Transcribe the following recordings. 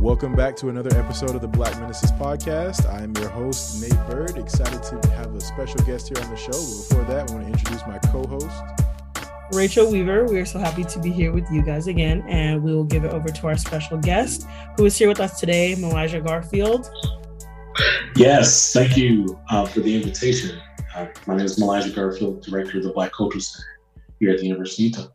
Welcome back to another episode of the Black Menaces podcast. I am your host, Nate Bird. Excited to have a special guest here on the show. But before that, I want to introduce my co host, Rachel Weaver. We are so happy to be here with you guys again, and we will give it over to our special guest who is here with us today, Meligha Garfield. Yes, thank you uh, for the invitation. Uh, my name is Meligha Garfield, Director of the Black Culture Center here at the University of Utah.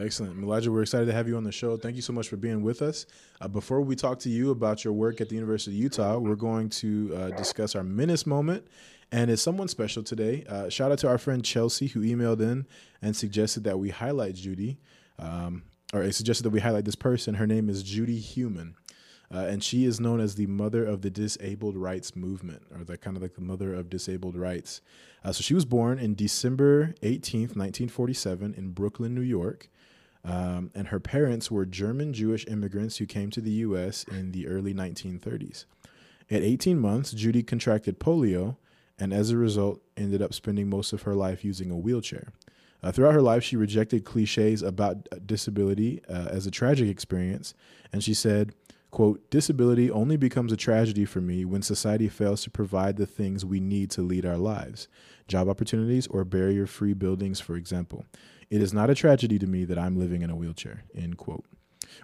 Excellent. Meligha, we're excited to have you on the show. Thank you so much for being with us. Uh, before we talk to you about your work at the University of Utah, we're going to uh, discuss our Menace moment. And it's someone special today. Uh, shout out to our friend Chelsea, who emailed in and suggested that we highlight Judy, um, or suggested that we highlight this person. Her name is Judy Heumann. Uh, and she is known as the mother of the disabled rights movement, or the kind of like the mother of disabled rights. Uh, so she was born in December 18th, 1947, in Brooklyn, New York. Um, and her parents were German Jewish immigrants who came to the U.S. in the early 1930s. At 18 months, Judy contracted polio, and as a result, ended up spending most of her life using a wheelchair. Uh, throughout her life, she rejected cliches about disability uh, as a tragic experience, and she said, quote, disability only becomes a tragedy for me when society fails to provide the things we need to lead our lives job opportunities or barrier free buildings, for example. It is not a tragedy to me that I'm living in a wheelchair, end quote.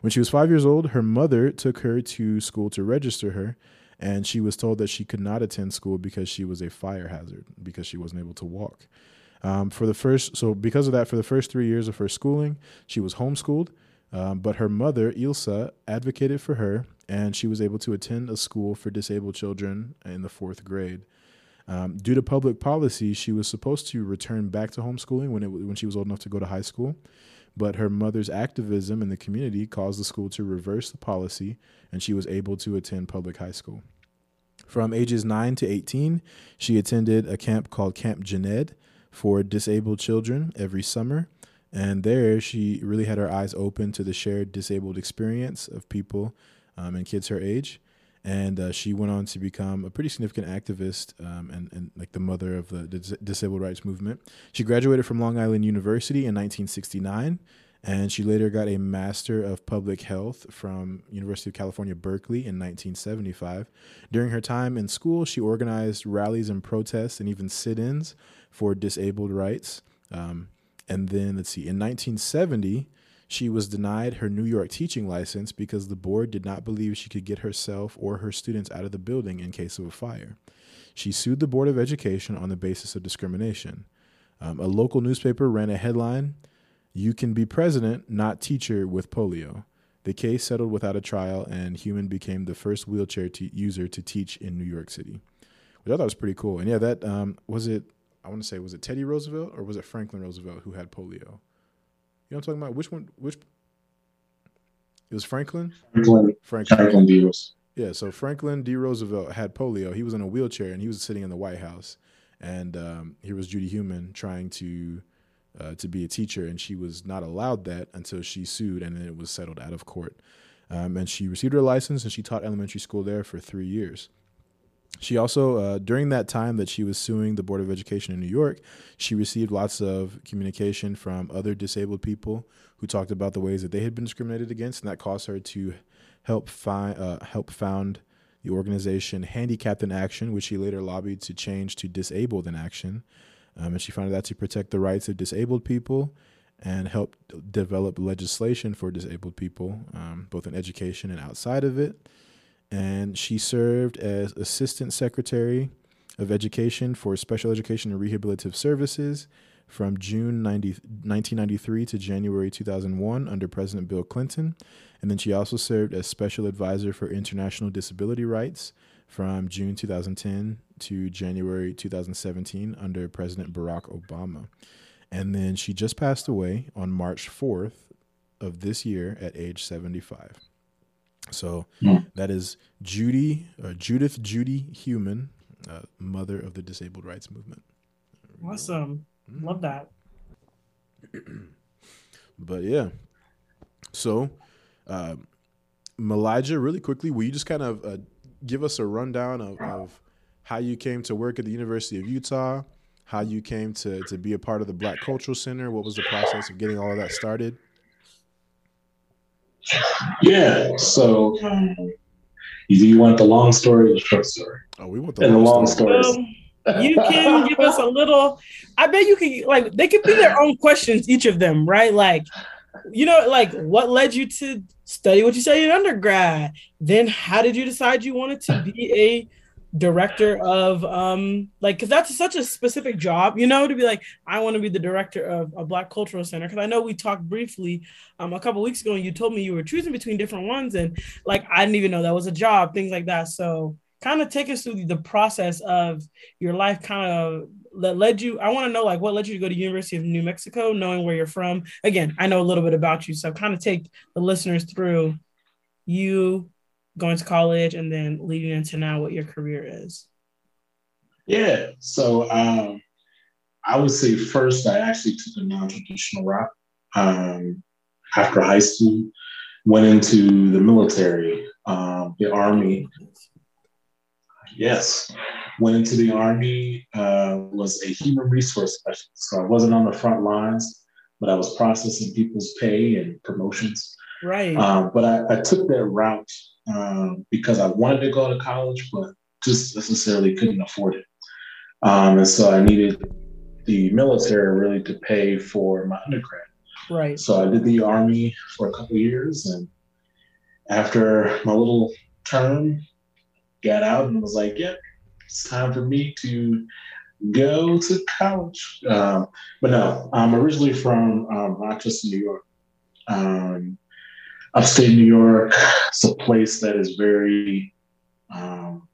When she was five years old, her mother took her to school to register her, and she was told that she could not attend school because she was a fire hazard, because she wasn't able to walk. Um, for the first, so because of that, for the first three years of her schooling, she was homeschooled. Um, but her mother, Ilsa, advocated for her, and she was able to attend a school for disabled children in the fourth grade. Um, due to public policy, she was supposed to return back to homeschooling when it when she was old enough to go to high school, but her mother's activism in the community caused the school to reverse the policy, and she was able to attend public high school. From ages 9 to 18, she attended a camp called Camp Jened for disabled children every summer. And there, she really had her eyes open to the shared disabled experience of people um, and kids her age and uh, she went on to become a pretty significant activist um, and, and like the mother of the dis- disabled rights movement. She graduated from Long Island University in 1969, and she later got a Master of Public Health from University of California, Berkeley in 1975. During her time in school, she organized rallies and protests and even sit-ins for disabled rights. Um, and then, let's see, in 1970, she was denied her New York teaching license because the board did not believe she could get herself or her students out of the building in case of a fire. She sued the Board of Education on the basis of discrimination. Um, a local newspaper ran a headline You can be president, not teacher, with polio. The case settled without a trial, and Heumann became the first wheelchair user to teach in New York City, which I thought was pretty cool. And yeah, that um, was it. I want to say, was it Teddy Roosevelt or was it Franklin Roosevelt who had polio? You know what I'm talking about? Which one? Which? It was Franklin. Franklin. Franklin, Franklin D. Yeah, so Franklin D. Roosevelt had polio. He was in a wheelchair and he was sitting in the White House, and um, here was Judy Heumann trying to uh, to be a teacher, and she was not allowed that until she sued, and then it was settled out of court. Um, and she received her license, and she taught elementary school there for three years. She also, uh, during that time that she was suing the Board of Education in New York, she received lots of communication from other disabled people who talked about the ways that they had been discriminated against, and that caused her to help find uh, help found the organization Handicapped in Action, which she later lobbied to change to Disabled in Action. Um, and she founded that to protect the rights of disabled people and help develop legislation for disabled people, um, both in education and outside of it and she served as Assistant Secretary of Education for Special Education and Rehabilitative Services from June 90, 1993 to January 2001 under President Bill Clinton. And then she also served as Special Advisor for International Disability Rights from June 2010 to January 2017 under President Barack Obama. And then she just passed away on March 4th of this year at age 75. So mm. that is Judy or uh, Judith Judy Heumann, uh, mother of the disabled rights movement. Awesome, mm. love that. but yeah, so uh, Meligha, really quickly, will you just kind of uh, give us a rundown of, of how you came to work at the University of Utah? How you came to, to be a part of the Black Cultural Center? What was the process of getting all of that started? Yeah. So Do you want the long story or the short story? Oh, we want the And the long long story. stories. Um, you can give us a little. I bet you can like they could be their own questions, each of them, right? Like, you know, like what led you to study what you studied in undergrad? Then how did you decide you wanted to be a director of um like because that's such a specific job you know to be like i want to be the director of a black cultural center because i know we talked briefly um a couple weeks ago and you told me you were choosing between different ones and like i didn't even know that was a job things like that. So kind of take us through the process of your life kind of that led you i want to know like what led you to go to university of new mexico knowing where you're from. Again i know a little bit about you so kind of take the listeners through you going to college and then leading into now what your career is Yeah. So um, I would say first, I actually took a non-traditional route. Um, after high school, went into the military, um, the army. Yes, went into the army. Uh, was a human resource specialist. So I wasn't on the front lines, but I was processing people's pay and promotions. right Um, but I, I took that route um, because I wanted to go to college, but just necessarily couldn't afford it. Um, and so I needed the military really to pay for my undergrad. right So I did the army for a couple of years, and after my little term, got out and was like, "Yep, it's time for me to go to college." Um, but no, I'm originally from um, Rochester, New York. Um, upstate New York. It's a place that is very. Um,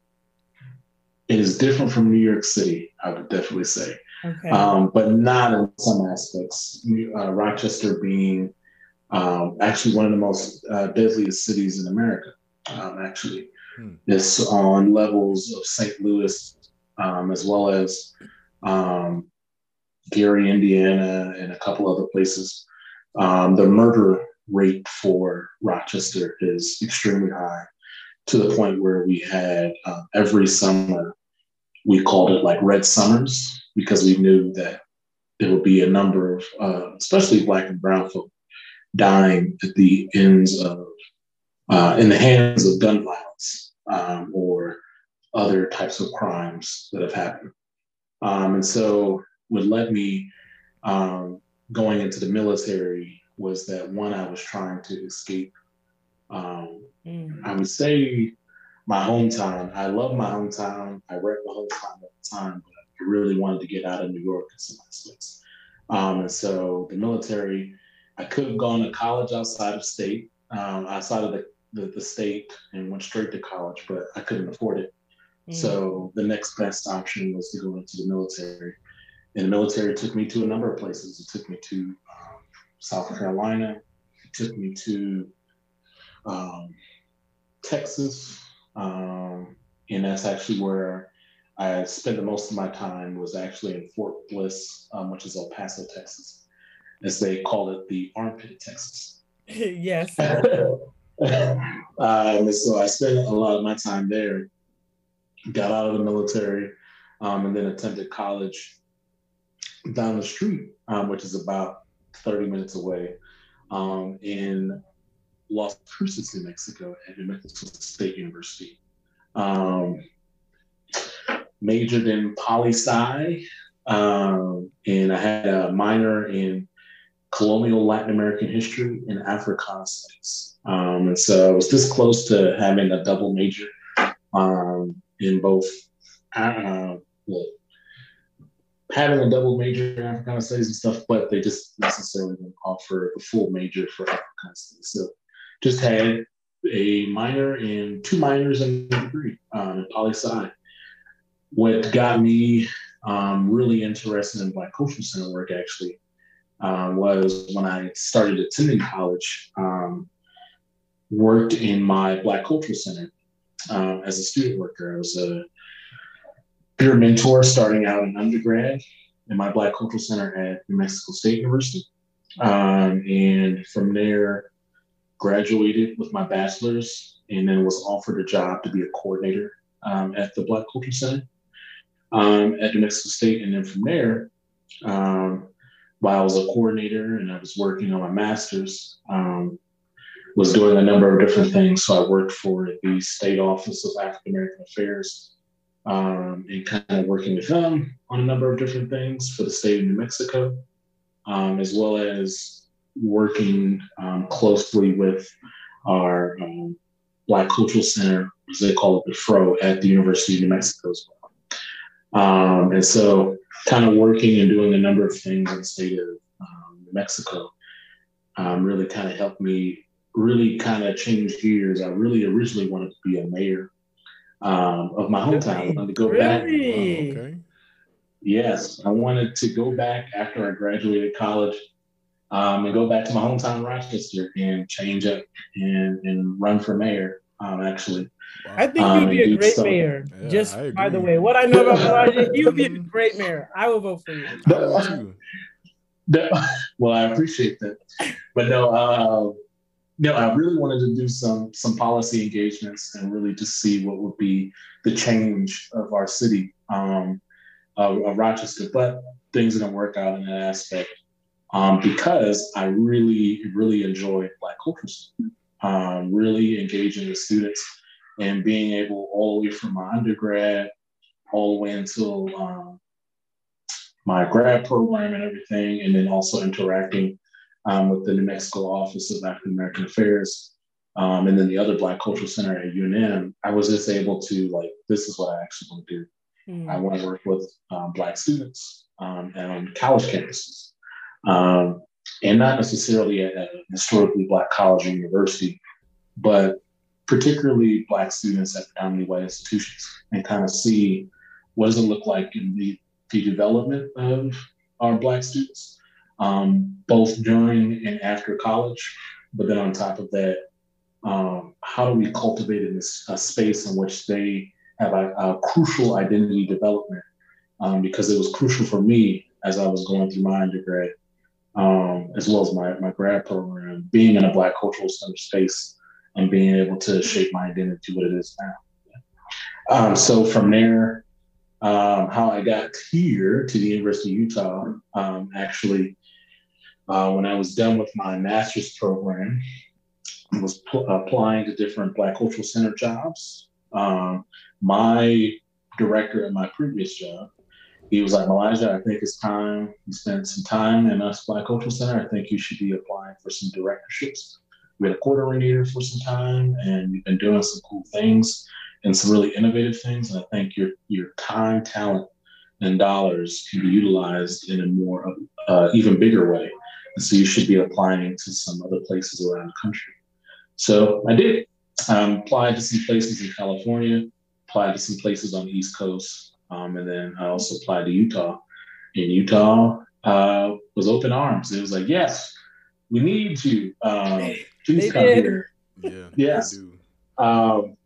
it is different from New York City. I would definitely say okay um, but not in some aspects. Uh, Rochester being um, actually one of the most uh, deadliest cities in America, um, actually. Hmm. It's on levels of St. Louis, um, as well as um, Gary, Indiana, and a couple other places. Um, the murder rate for Rochester is extremely high to the point where we had uh, every summer, we called it like Red Summers because we knew that there would be a number of, uh, especially Black and Brown folk, dying at the ends of, uh, in the hands of gun violence um, or other types of crimes that have happened. Um, and so, what led me um, going into the military was that one, I was trying to escape. Um, Mm. I would say my hometown. I love my hometown. I rep my hometown at the time, but I really wanted to get out of New York in some aspects. Um, and so the military, I could have gone to college outside of state, um, outside of the, the, the state, and went straight to college, but I couldn't afford it. Mm. So the next best option was to go into the military. And the military took me to a number of places. It took me to South Carolina. It took me to um, Texas, um, and that's actually where I spent the most of my time. Was actually in Fort Bliss, um, which is El Paso, Texas, as they call it, the armpit, of Texas. yes um, so I spent a lot of my time there. Got out of the military, um, and then attended college down the street, um, which is about 30 minutes away, um, in Las Cruces, New Mexico, at New Mexico State University. Um, majored in poli sci, um, and I had a minor in colonial Latin American history and Africana studies. Um, and so I was this close to having a double major um, in both, uh, well, having a double major in Africana studies and stuff, but they just necessarily didn't offer a full major for Africana studies. So just had a minor and two minors and a degree um, in poli sci. What got me um, really interested in Black Cultural Center work actually um, was when I started attending college, um, worked in my Black Cultural Center um, as a student worker. I was a peer mentor starting out in undergrad in my Black Cultural Center at New Mexico State University. Um, and from there, graduated with my bachelor's and then was offered a job to be a coordinator um, at the Black Cultural Center um, at New Mexico State. And then from there, um, while I was a coordinator and I was working on my master's, um, was doing a number of different things. So I worked for the State Office of African American Affairs um, and kind of working with them on a number of different things for the state of New Mexico, um, as well as working um, closely with our um, Black Cultural Center, as they call it, the FRO, at the University of New Mexico as well. Um, and so, kind of working and doing a number of things in the state of um, New Mexico really kind of helped me really kind of change gears. I really originally wanted to be a mayor um, of my hometown. I wanted to go really? back. Oh, okay. Yes, I wanted to go back after I graduated college um, and go back to my hometown, Rochester, and change up and, and run for mayor. Um, actually, I think um, you'd be a great mayor. Yeah, Just by the way, what I know about Meligha, you'd be a great mayor. I will vote for you. The, the, well, I appreciate that, but no. Uh, no, I really wanted to do some some policy engagements and really just see what would be the change of our city, um, of, of Rochester. But things didn't work out in that aspect um, because I really, really enjoy Black culture, um, really engaging the students and being able all the way from my undergrad all the way until um, my grad program and everything, and then also interacting um, with the New Mexico Office of African American Affairs, um, and then the other Black Cultural Center at UNM, I was just able to like, this is what I actually want to do. Mm. I want to work with um, Black students um, and on college campuses, um, and not necessarily at a historically Black college or university, but particularly Black students at predominantly white institutions, and kind of see what does it look like in the, the development of our Black students um, both during and after college. But then on top of that, um, how do we cultivate in this a space in which they have a, a crucial identity development? Um, because it was crucial for me as I was going through my undergrad, um, as well as my, my grad program, being in a Black cultural center space and being able to shape my identity to what it is now. Um, so from there, um, how I got here to the University of Utah, um, actually, uh, when I was done with my master's program, I was pl- applying to different Black Cultural Center jobs. Um, my director at my previous job, he was like, Meligha, I think it's time you spend some time in us Black Cultural Center. I think you should be applying for some directorships. We had a quarter coordinator for some time, and you've been doing some cool things and some really innovative things. And I think your your time, talent, and dollars can be utilized in a more uh, even bigger way. And so you should be applying to some other places around the country. So I did. Um, applied to some places in California, applied to some places on the East Coast, um, and then I also applied to Utah. In Utah, uh, was open arms. It was like, yes, we need you. Um, please come here. Yeah. Yes. Um,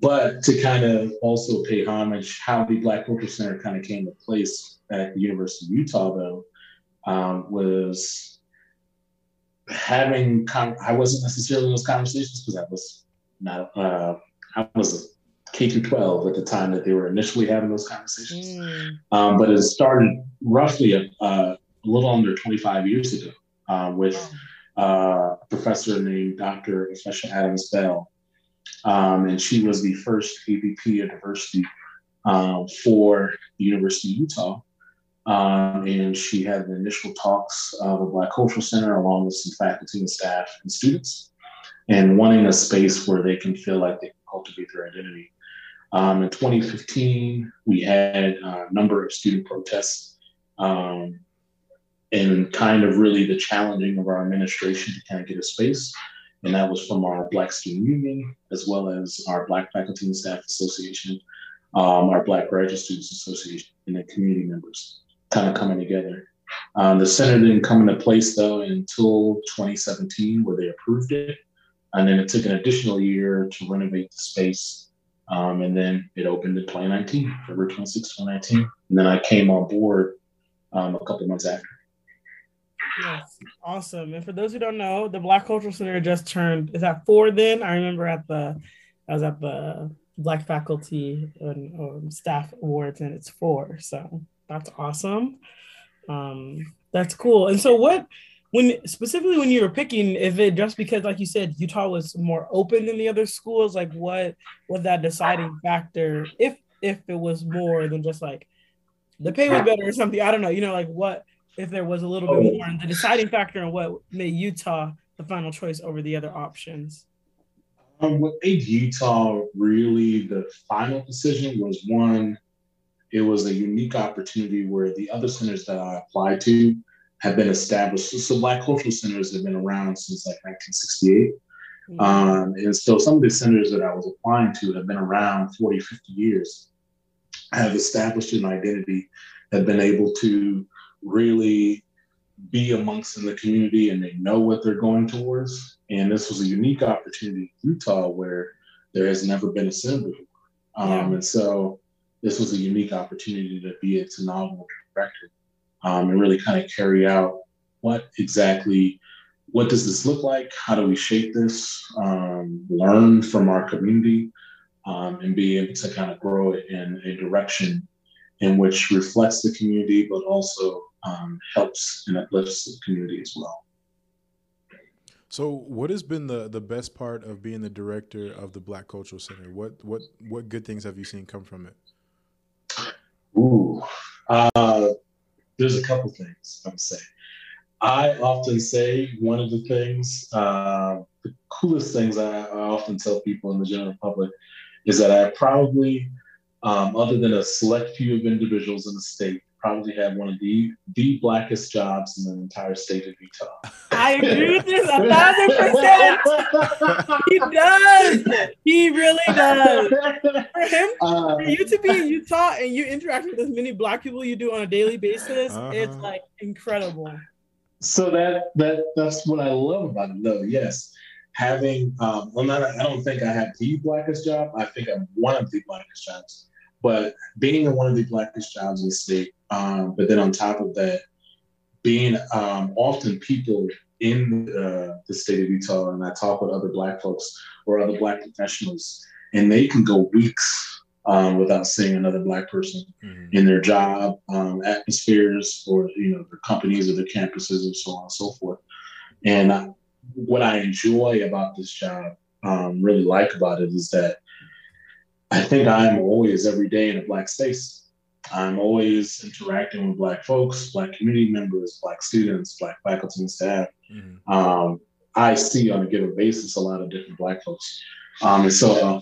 but to kind of also pay homage, how the Black Culture Center kind of came to place at the University of Utah, though, um, was having. Con- I wasn't necessarily in those conversations because I was not. Uh, I was K through 12 at the time that they were initially having those conversations. Mm. Um, but it started roughly a, a, little under 25 years ago uh, with uh, a professor named Dr. Efesha Adams Bell. Um, and she was the first AVP of diversity um, for the University of Utah. Um, and she had the initial talks of a Black Cultural Center along with some faculty and staff and students, and wanting a space where they can feel like they can cultivate their identity. Um, in 2015, we had a number of student protests um, and kind of really the challenging of our administration to kind of get a space. And that was from our Black Student Union, as well as our Black Faculty and Staff Association, um, our Black Graduate Students Association, and the community members kind of coming together. Um, the center didn't come into place though until 2017, where they approved it, and then it took an additional year to renovate the space. Um, and then it opened in 2019, February 26, 2019. And then I came on board um, a couple months after. Yes, awesome. And for those who don't know, the Black Cultural Center just turned is that four then? I remember at the I was at the Black Faculty and um, Staff Awards, and it's four. So that's awesome. Um, that's cool. And so what when specifically when you were picking, if it just because, like you said, Utah was more open than the other schools, like what was that deciding factor? If if it was more than just like the pay was better or something, I don't know. You know, like what if there was a little bit more, and the deciding factor on what made Utah the final choice over the other options. Um, what made Utah really the final decision was one, it was a unique opportunity where the other centers that I applied to have been established. So Black cultural centers have been around since like 1968. Mm-hmm. Um, and so some of the centers that I was applying to have been around 40, 50 years, have established an identity, have been able to really be amongst in the community and they know what they're going towards. And this was a unique opportunity in Utah where there has never been a center before. Um, yeah. And so this was a unique opportunity to be a novel director um, and really kind of carry out what exactly what does this look like how do we shape this um, learn from our community um, and be able to kind of grow it in a direction in which reflects the community but also um, helps and uplifts the community as well so, what has been the the best part of being the director of the Black Cultural Center? What what what good things have you seen come from it? Ooh, uh, there's a couple things I'm saying. I often say one of the things, uh, the coolest things I, I, often tell people in the general public is that I probably, um, other than a select few of individuals in the state, probably have one of the the blackest jobs in the entire state of Utah. I agree with this a thousand percent. he does. He really does. For him, uh, for you to be in Utah and you interact with as many black people you do on a daily basis, uh-huh. it's like incredible. So that that that's what I love about it, though. Yes, having um, well, not I don't think I have the blackest job. I think I'm one of the blackest jobs. But being in one of the blackest jobs in the state, um, but then on top of that, being um, often people in uh, the state of Utah, and I talk with other Black folks or other Black professionals, and they can go weeks um, without seeing another Black person mm-hmm. in their job um, atmospheres or you know their companies or their campuses and so on and so forth. And I, what I enjoy about this job, um, really like about it, is that I think I'm always every day in a Black space. I'm always interacting with Black folks, Black community members, Black students, Black faculty and staff. Mm-hmm. Um, I see on a given basis a lot of different Black folks, um, and so uh,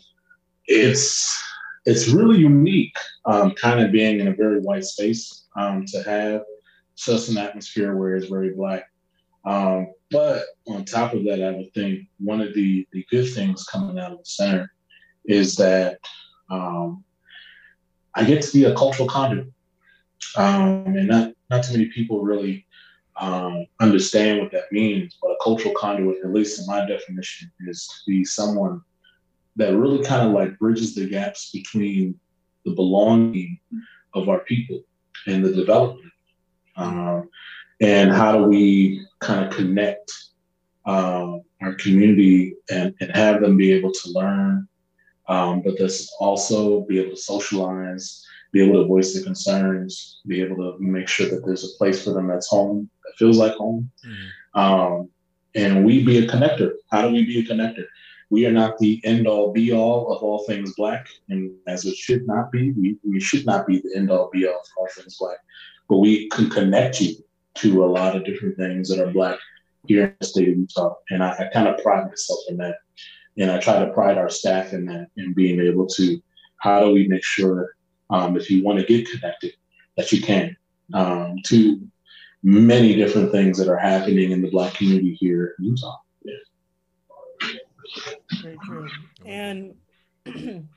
it's it's really unique, um, kind of being in a very white space um, to have such an atmosphere where it's very Black. Um, but on top of that, I would think one of the the good things coming out of the center is that um, I get to be a cultural conduit. Um, and not, not too many people really um, understand what that means, but a cultural conduit, at least in my definition, is to be someone that really kind of like bridges the gaps between the belonging of our people and the development. Um, and how do we kind of connect um, our community and, and have them be able to learn um, but this also be able to socialize, be able to voice their concerns, be able to make sure that there's a place for them that's home, that feels like home. Mm-hmm. Um, and we be a connector. How do we be a connector? We are not the end all be all of all things black, and as it should not be, we, we should not be the end all be all of all things black. But we can connect you to a lot of different things that are black here in the state of Utah. And I, I kind of pride myself in that. And I try to pride our staff in that in being able to, how do we make sure um, if you want to get connected, that you can um, to many different things that are happening in the Black community here in Utah. Yeah. Very true. And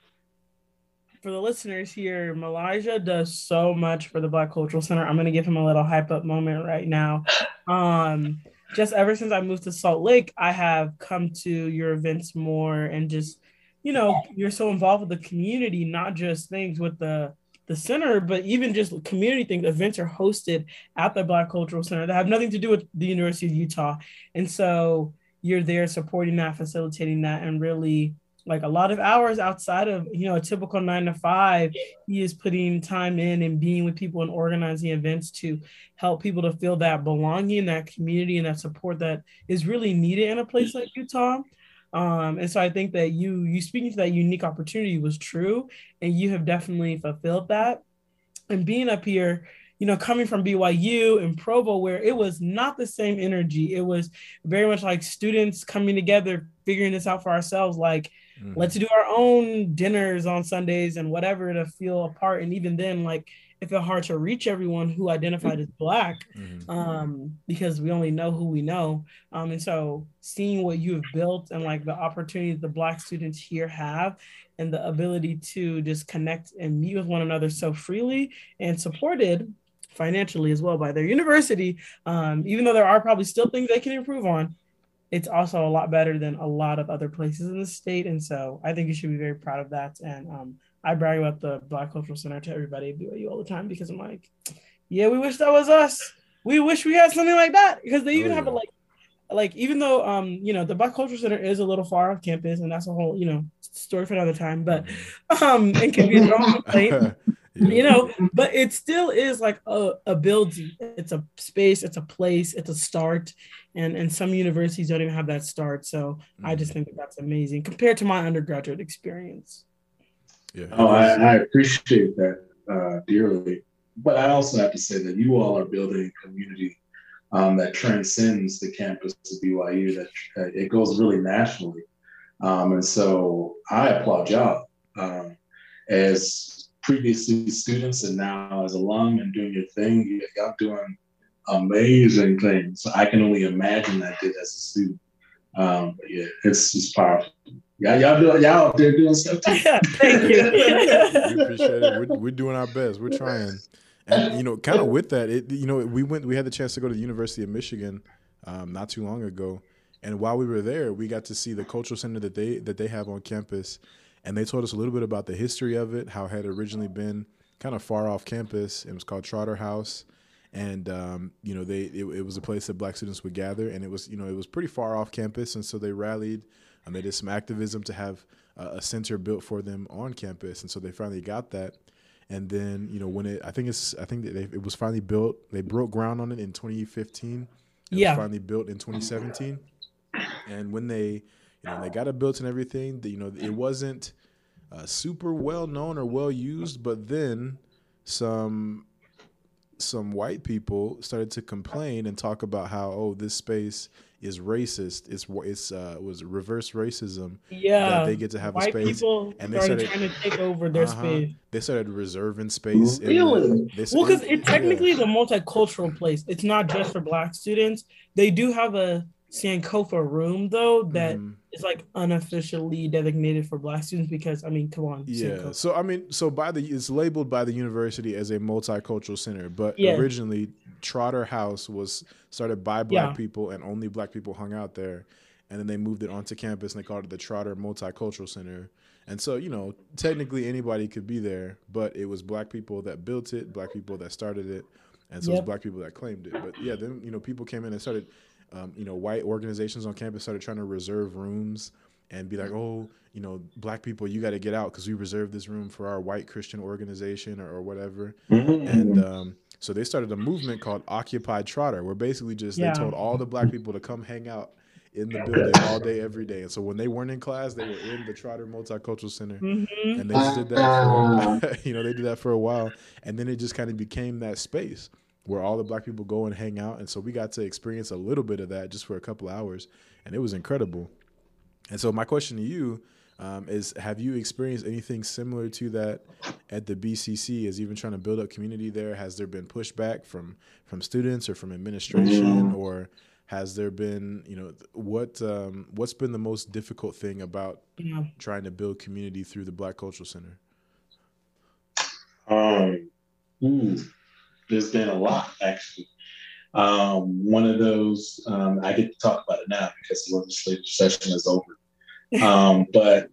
for the listeners here, Meligha does so much for the Black Cultural Center. I'm going to give him a little hype up moment right now. Um, just ever since I moved to Salt Lake, I have come to your events more and just, you know, you're so involved with the community, not just things with the the center, but even just community things. Events are hosted at the Black Cultural Center that have nothing to do with the University of Utah, and so you're there supporting that, facilitating that, and really like a lot of hours outside of you know a typical nine to five he is putting time in and being with people and organizing events to help people to feel that belonging that community and that support that is really needed in a place like utah um, and so i think that you you speaking to that unique opportunity was true and you have definitely fulfilled that and being up here you know, coming from BYU and Provo, where it was not the same energy. It was very much like students coming together, figuring this out for ourselves. Like, mm-hmm. let's do our own dinners on Sundays and whatever to feel apart. And even then, like, it felt hard to reach everyone who identified as Black mm-hmm. um, because we only know who we know. Um, and so, seeing what you have built and like the opportunities the Black students here have and the ability to just connect and meet with one another so freely and supported financially as well by their university. Um, even though there are probably still things they can improve on, it's also a lot better than a lot of other places in the state. And so I think you should be very proud of that. And um, I brag about the Black Cultural Center to everybody at BYU all the time because I'm like, yeah, we wish that was us. We wish we had something like that because they even oh, yeah. have a like like even though um you know the Black Cultural Center is a little far off campus and that's a whole you know story for another time, but um it can be own complaint. You know but it still is like a, a building. It's a space it's a place it's a start and and some universities don't even have that start. So mm-hmm. i just think that that's amazing compared to my undergraduate experience. Yeah. Oh i, I appreciate that uh, dearly. But i also have to say that you all are building a community um, that transcends the campus of byu that uh, it goes really nationally. Um, and so i applaud y'all um, as previously students and now as a alum and doing your thing, y'all doing amazing things. I can only imagine that did as a student. Um, but yeah, it's just powerful. Yeah, y'all do y'all out there doing stuff too. Thank you. we appreciate it. We're, we're doing our best. We're trying, and you know, kind of with that, it you know, we went. We had the chance to go to the University of Michigan um, not too long ago, and while we were there, we got to see the cultural center that they that they have on campus and they told us a little bit about the history of it, how it had originally been kind of far off campus. It was called Trotter House, and um, you know they it, it, was a place that Black students would gather, and it was you know it was pretty far off campus, and so they rallied and they did some activism to have a center built for them on campus, and so they finally got that. And then you know when it, I think it's I think that they, it was finally built. They broke ground on it in 2015. It yeah. was finally built in 2017. And when they you know, they got it built and everything. You know, it wasn't uh, super well known or well used, but then some some white people started to complain and talk about how oh this space is racist. It's it's uh, was reverse racism. Yeah, they get to have white a space, people and they started trying to take over their uh-huh. space. They started reserving space. Really? The, well, because it's technically yeah. the multicultural place. It's not just for Black students. They do have a Sankofa room though that mm. is like unofficially designated for black students because I mean come on yeah Sankofa. so I mean so by the it's labeled by the university as a multicultural center but yeah. originally Trotter House was started by black yeah. people and only black people hung out there and then they moved it onto campus and they called it the Trotter Multicultural Center and so you know technically anybody could be there but it was black people that built it black people that started it and so yep. it's black people that claimed it but yeah then you know people came in and started um, you know, white organizations on campus started trying to reserve rooms and be like, oh, you know, black people, you got to get out because we reserved this room for our white Christian organization or, or whatever. Mm-hmm. And um, so they started a movement called Occupy Trotter, where basically just yeah. they told all the black people to come hang out in the building all day, every day. And so when they weren't in class, they were in the Trotter Multicultural Center, mm-hmm. and they just did that. For, you know, they did that for a while, and then it just kind of became that space where all the black people go and hang out. And so we got to experience a little bit of that just for a couple hours, and it was incredible. And so my question to you um, is: Have you experienced anything similar to that at the BCC? Is even trying to build up community there? Has there been pushback from from students or from administration, mm-hmm. or has there been you know what um, what's been the most difficult thing about yeah. trying to build community through the Black Cultural Center? Um, ooh there's been a lot actually. Um, one of those, um, I get to talk about it now because the legislative session is over. Um, but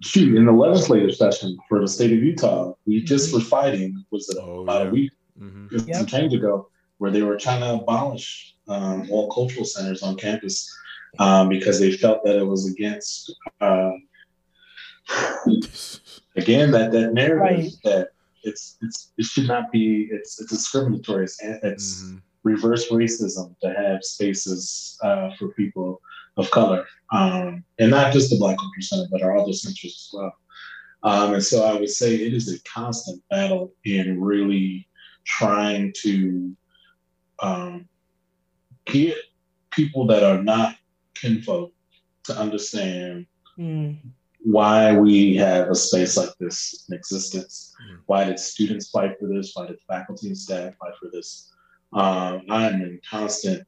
shoot, in the legislative session for the state of Utah, we just were fighting, was it oh, about yeah. a week, mm-hmm. some yep. change ago, where they were trying to abolish um, all cultural centers on campus um, because they felt that it was against uh, again that that narrative right. that it's it's it should not be it's it's discriminatory. It's, it's mm-hmm. reverse racism to have spaces uh, for people of color, um, and not just the Black Culture Center, but our other centers as well. Um, and so I would say it is a constant battle in really trying to um, get people that are not kinfolk to understand mm. Why we have a space like this in existence. Mm. Why did students fight for this? Why did faculty and staff fight for this? Um, I'm in constant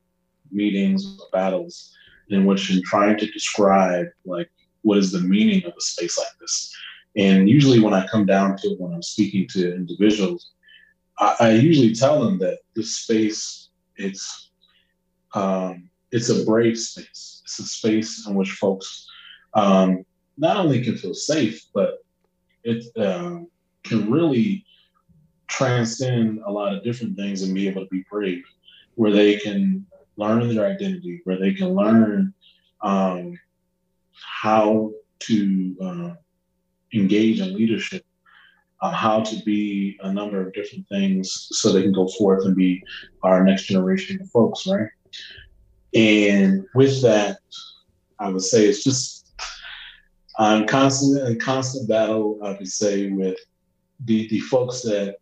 meetings, battles, in which I'm trying to describe like what is the meaning of a space like this. And usually, when I come down to when I'm speaking to individuals, I, I usually tell them that this space it's um, it's a brave space. It's a space in which folks um, not only can feel safe, but it um, can really transcend a lot of different things and be able to be brave, where they can learn their identity, where they can learn um, how to uh, engage in leadership, uh, how to be a number of different things so they can go forth and be our next generation of folks, right? And with that, I would say it's just I'm constant in constant battle, I would say, with the, the folks that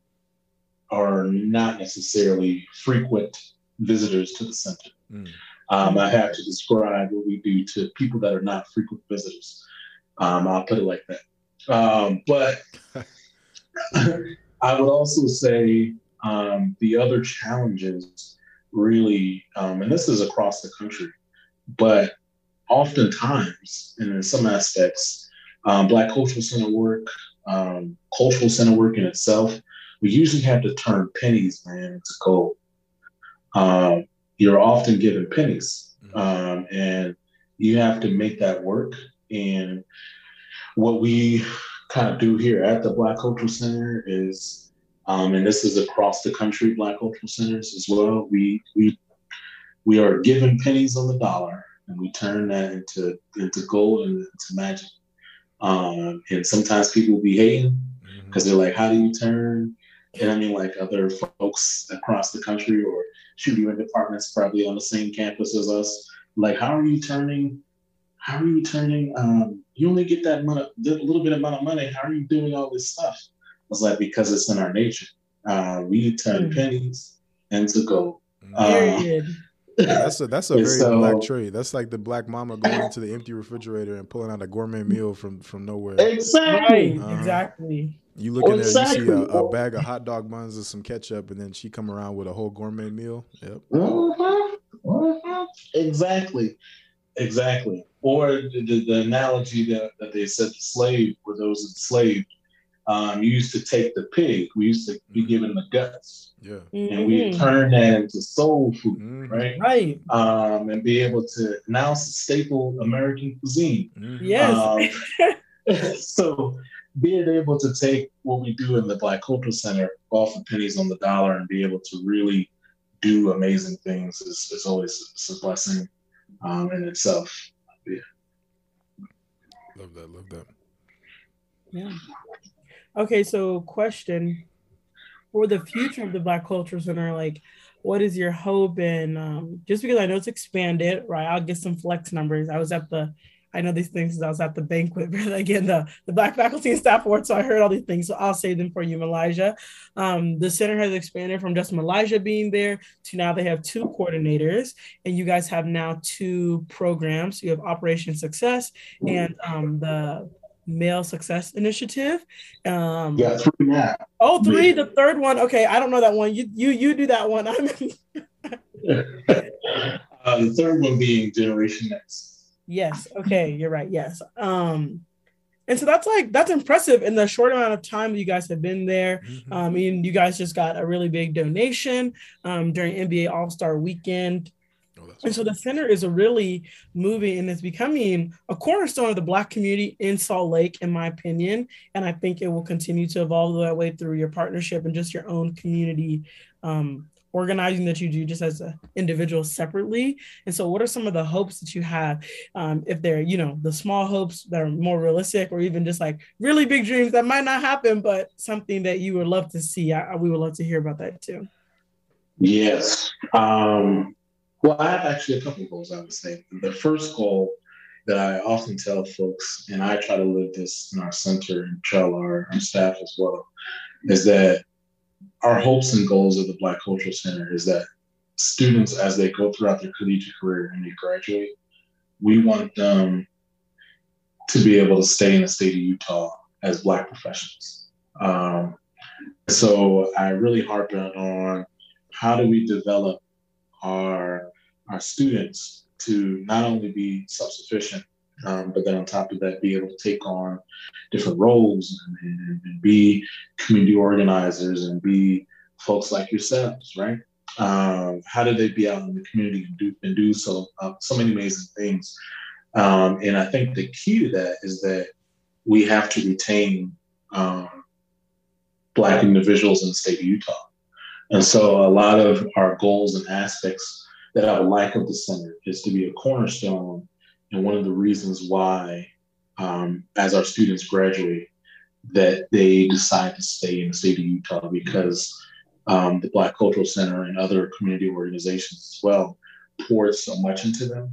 are not necessarily frequent visitors to the center. Mm. Um, I have to describe what we do to people that are not frequent visitors. Um, I'll put it like that. Um, but I would also say um, the other challenges really, um, and this is across the country, but oftentimes, and in some aspects, um, Black Cultural Center work, um, cultural center work in itself, we usually have to turn pennies, man, into gold. Um, you're often given pennies, mm-hmm. um, and you have to make that work. And what we kind of do here at the Black Cultural Center is, um, and this is across the country, Black Cultural Centers as well. We we we are given pennies on the dollar, and we turn that into into gold and into magic. Um, and sometimes people will be hating because mm-hmm. they're like, "How do you turn?" And I mean, like other folks across the country, or shoot, even departments probably on the same campus as us. Like, how are you turning how are you turning? Um, you only get that money, a little bit amount of money. How are you doing all this stuff? I was like, because it's in our nature. Uh, we turn mm. pennies into gold. Uh, that's a that's a very so, black trade. That's like the black mama going into the empty refrigerator and pulling out a gourmet meal from from nowhere. Exactly. Uh, exactly. You look in there, exactly. you see a, a, bag of hot dog buns and some ketchup, and then she come around with a whole gourmet meal. Yep. Mm-hmm. Mm-hmm. Exactly. Exactly. Or the, the analogy that, that they said the slave were those enslaved. Um, you used to take the pig. We used to be mm-hmm. given the guts. Yeah. Mm-hmm. And we turn that into soul food, mm-hmm. right? Right. Um, and be able to now it's a staple American cuisine. Mm-hmm. Yes. Um, so being able to take what we do in the Black Cultural Center off of pennies on the dollar and be able to really do amazing things is, is always it's a blessing um, in itself. Yeah. Love that. Love that. Yeah. Okay, so question for the future of the Black Culture Center, like what is your hope and um, just because I know it's expanded, right? I'll get some flex numbers. I was at the I know these things I was at the banquet, but again, the, the Black Faculty and Staff Award. So I heard all these things. So I'll say them for you, Meligha. Um, the center has expanded from just Meligha being there to now they have two coordinators, and you guys have now two programs. You have Operation Success and um, the Male Success Initiative. Um, yeah, three now. Oh, three. The third one. Okay, I don't know that one. You you you do that one. I'm. uh, the third one being Generation Next. Yes. Okay. You're right. Yes. Um, and so that's like that's impressive in the short amount of time you guys have been there. Mm-hmm. Um, and you guys just got a really big donation um, during NBA All Star Weekend. And so the center is a really moving and it's becoming a cornerstone of the Black community in Salt Lake, in my opinion. And I think it will continue to evolve that way through your partnership and just your own community um, organizing that you do just as an individual separately. And so, what are some of the hopes that you have? Um, if they're, you know, the small hopes that are more realistic, or even just like really big dreams that might not happen, but something that you would love to see? I, we would love to hear about that too. Yes. Um, well, I have actually a couple goals. I would say the first goal that I often tell folks, and I try to live this in our center and tell our, our staff as well, is that our hopes and goals of the Black Cultural Center is that students, as they go throughout their collegiate career and they graduate, we want them to be able to stay in the state of Utah as Black professionals. Um, so I really harp on how do we develop our our students to not only be self-sufficient, um, but then on top of that, be able to take on different roles and, and, and, be community organizers and be folks like yourselves, right? Um, how do they be out in the community and do, and do so uh, so many amazing things? Um, and I think the key to that is that we have to retain um, Black individuals in the state of Utah. And so a lot of our goals and aspects that I would like of the center is to be a cornerstone and one of the reasons why, um, as our students graduate, that they decide to stay in the state of Utah because um, the Black Cultural Center and other community organizations as well poured so much into them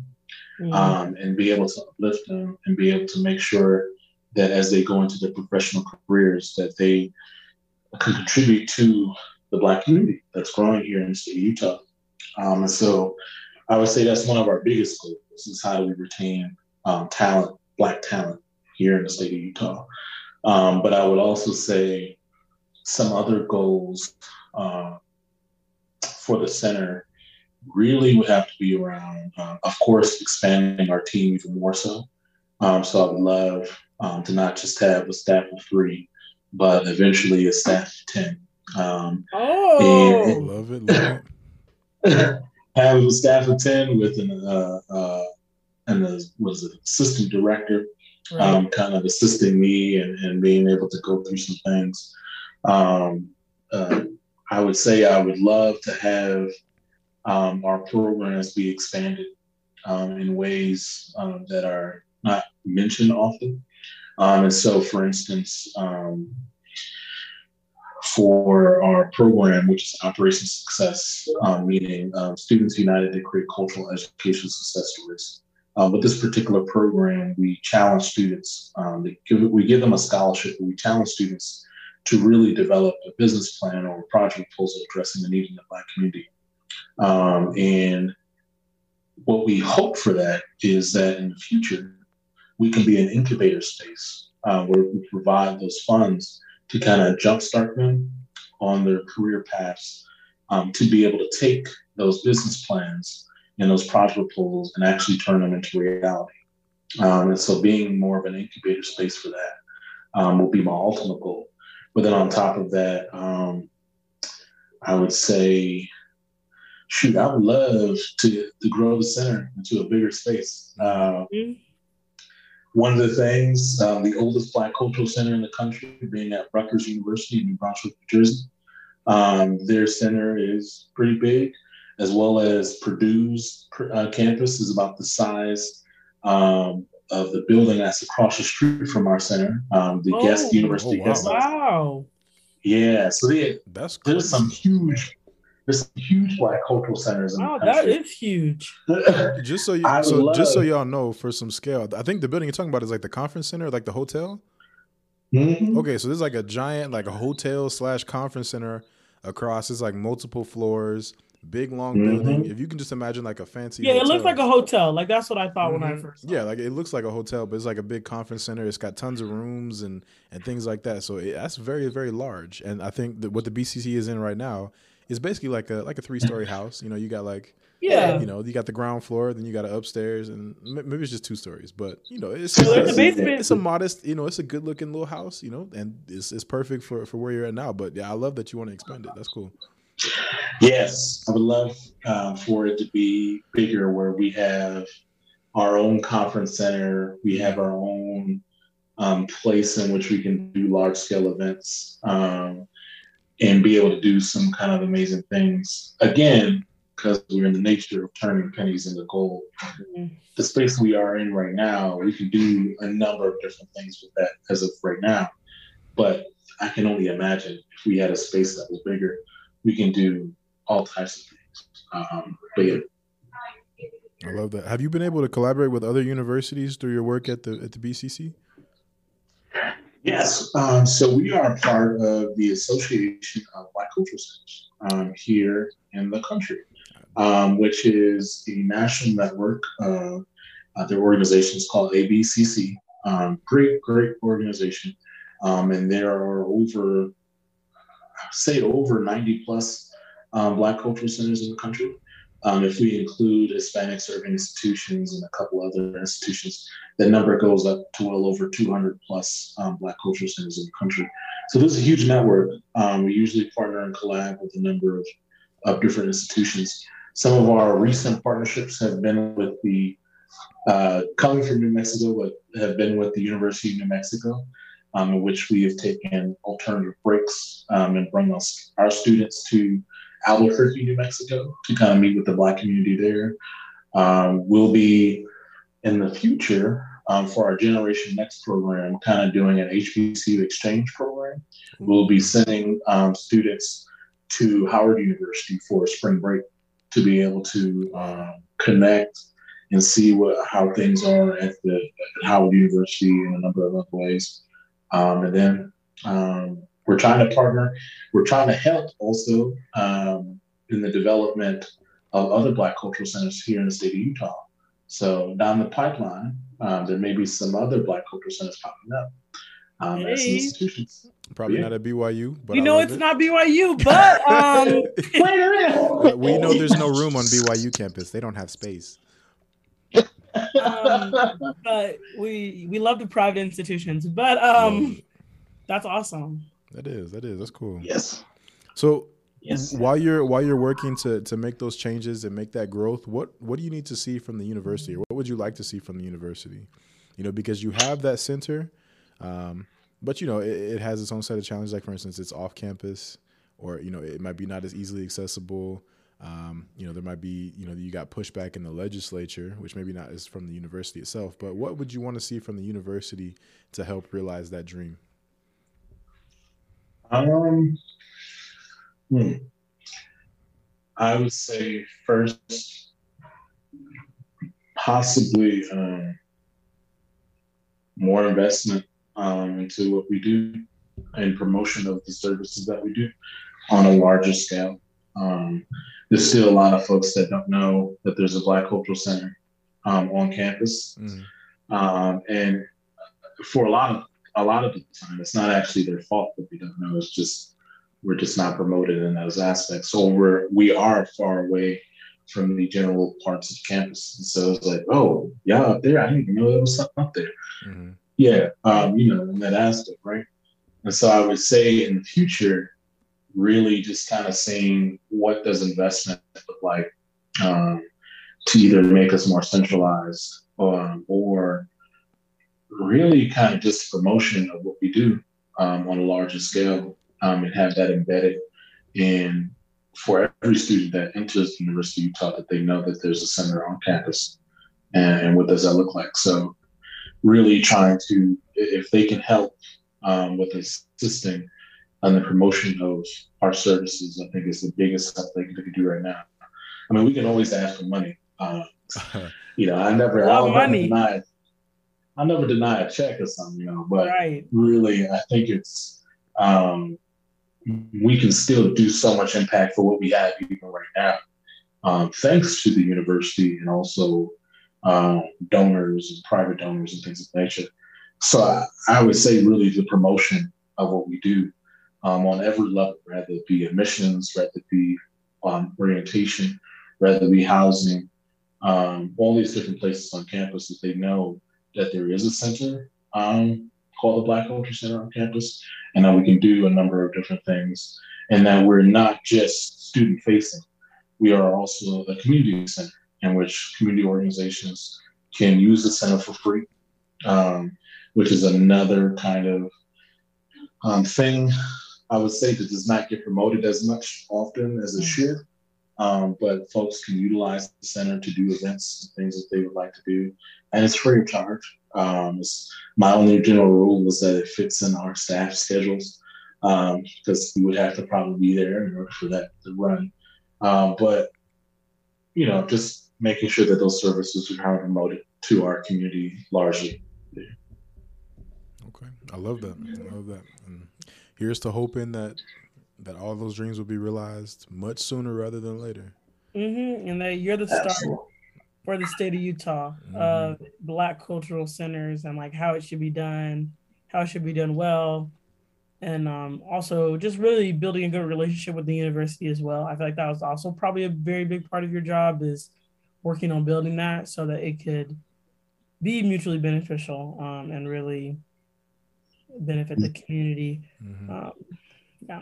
mm-hmm. um, and be able to uplift them and be able to make sure that as they go into their professional careers that they can contribute to the Black community that's growing here in the state of Utah. Um, and so I would say that's one of our biggest goals is how do we retain um, talent, Black talent here in the state of Utah. Um, but I would also say some other goals uh, for the center really would have to be around, uh, of course, expanding our team even more so. Um, so I would love um, to not just have a staff of three, but eventually a staff of 10. Um, oh, and, and love it. Love it. have a staff of 10 with an, uh, uh, and a, was an assistant director, right. um, kind of assisting me and, and being able to go through some things. Um, uh, I would say I would love to have um, our programs be expanded um, in ways um, that are not mentioned often. Um, and so, for instance, um, for our program, which is Operation Success, um, meaning um, Students United to create cultural education success stories. Um, with this particular program, we challenge students, um, give, we give them a scholarship, we challenge students to really develop a business plan or a project proposal addressing the need in the Black community. Um, and what we hope for that is that in the future, we can be an incubator space uh, where we provide those funds to kind of jumpstart them on their career paths um, to be able to take those business plans and those project proposals and actually turn them into reality. Um, and so being more of an incubator space for that um, will be my ultimate goal. But then on top of that, um, I would say, shoot, I would love to, to grow the center into a bigger space. Uh, mm-hmm one of the things, um, the oldest Black cultural center in the country, being at Rutgers University in New Brunswick, New Jersey. Um, their center is pretty big, as well as Purdue's uh, campus is about the size um, of the building that's across the street from our center, um, the oh, Guest University oh, wow. Guest Wow. Yeah, so they, that's there's some huge there's huge black cultural centers. In oh, that is huge. just so you, so love, just so y'all know, for some scale, I think the building you're talking about is like the conference center, like the hotel. Mm-hmm. Okay, so there's like a giant, like a hotel slash conference center across. It's like multiple floors, big long mm-hmm. building. If you can just imagine like a fancy. Yeah, hotel. it looks like a hotel. Like that's what I thought mm-hmm. when I mm-hmm. first. Yeah, like it looks like a hotel, but it's like a big conference center. It's got tons of rooms and and things like that. So it, that's very very large. And I think that what the BCC is in right now it's basically like a like a three story house. You know, you got like yeah, you know, you got the ground floor, then you got an upstairs, and maybe it's just two stories. But you know, it's it's, it's, it's, a modest, you know, it's a good looking little house, you know, and it's it's perfect for for where you're at now. But yeah, I love that you want to expand it. That's cool. Yes, I would love um, for it to be bigger, where we have our own conference center, we have our own um, place in which we can do large scale events. Um, and be able to do some kind of amazing things. Again, because we're in the nature of turning pennies into gold. Mm-hmm. The space we are in right now, we can do a number of different things with that as of right now. But I can only imagine if we had a space that was bigger, we can do all types of things. Um, but yeah. I love that. Have you been able to collaborate with other universities through your work at the at the BCC? Yes. Um, so we are part of the Association of Black Cultural Centers um, here in the country, um, which is the national network. Uh, uh, their organization is called ABCC. Um, great, great organization. Um, and there are over, say, over 90 plus um, Black cultural centers in the country. Um, if we include Hispanic serving institutions and a couple other institutions, the number goes up to well over 200 plus um, Black cultural centers in the country. So this is a huge network. Um, we usually partner and collab with a number of, of different institutions. Some of our recent partnerships have been with the, uh, coming from New Mexico, but have been with the University of New Mexico, um, in which we have taken alternative breaks um, and bring us, our students to Albuquerque, New Mexico, to kind of meet with the Black community there. Um, we'll be in the future um, for our Generation Next program, kind of doing an HBCU exchange program. We'll be sending um, students to Howard University for spring break to be able to um, connect and see what how things are at the at Howard University in a number of other ways. Um, and then um, we're trying to partner. We're trying to help also um, in the development of other Black cultural centers here in the state of Utah. So down the pipeline, um, there may be some other Black cultural centers popping up um, hey. as institutions. Probably yeah. not at BYU, but you know it's it. not BYU, but um, but we know there's no room on BYU campus. They don't have space. um, but we we love the private institutions. But um, that's awesome. That is, that is, that's cool. Yes. So yes. while you're while you're working to to make those changes and make that growth, what what do you need to see from the university, or what would you like to see from the university? You know, because you have that center, um, but you know it, it has its own set of challenges. Like for instance, it's off campus, or you know it might be not as easily accessible. Um, you know, there might be, you know, you got pushback in the legislature, which maybe not is from the university itself. But what would you want to see from the university to help realize that dream? Um, hmm. I would say first, possibly um, more investment um, into what we do and promotion of the services that we do on a larger scale. Um, there's still a lot of folks that don't know that there's a Black Cultural Center um, on campus, mm. um, and for a lot of a lot of the time, it's not actually their fault that we don't know. It's just we're just not promoted in those aspects. So we're we are far away from the general parts of campus. And so it's like, oh, yeah, up there. I didn't even know there was something up there. Mm-hmm. Yeah, um, you know, in that aspect, right? And so I would say in the future, really just kind of seeing what does investment look like um, to either make us more centralized um, or really kind of just promotion of what we do um, on a larger scale um, and have that embedded in for every student that enters the University of Utah that they know that there's a center on campus and, and what does that look like. So really trying to, if they can help um, with assisting on the promotion of our services, I think is the biggest stuff they, they can do right now. I mean, we can always ask for money. Uh, you know, I never, I don't money. deny I never deny a check or something, you know, but right. really, I think it's um, we can still do so much impact for what we have even right now, um, thanks to the university and also um, donors and private donors and things of nature. So I, I, would say really the promotion of what we do um, on every level, whether it be admissions, whether it be um, orientation, whether it be housing, um, all these different places on campus that they know that there is a center um, called the Black Culture Center on campus, and that we can do a number of different things, and that we're not just student facing. We are also a community center in which community organizations can use the center for free, um, which is another kind of um, thing I would say that does not get promoted as much often as it mm-hmm. should. Um, but folks can utilize the center to do events, and things that they would like to do, and it's free of charge. Um, my only general rule is that it fits in our staff schedules because um, we would have to probably be there in order for that to run. Um, but you know, just making sure that those services are promoted to our community largely. Okay, I love that. I love that. And here's to hoping that that all those dreams will be realized much sooner rather than later. Mm-hmm. And that you're the star for the state of Utah of mm-hmm. Black cultural centers and like how it should be done, how it should be done well, and um, also just really building a good relationship with the university as well. I feel like that was also probably a very big part of your job is working on building that so that it could be mutually beneficial um, and really benefit the community. Mm-hmm. Um, yeah.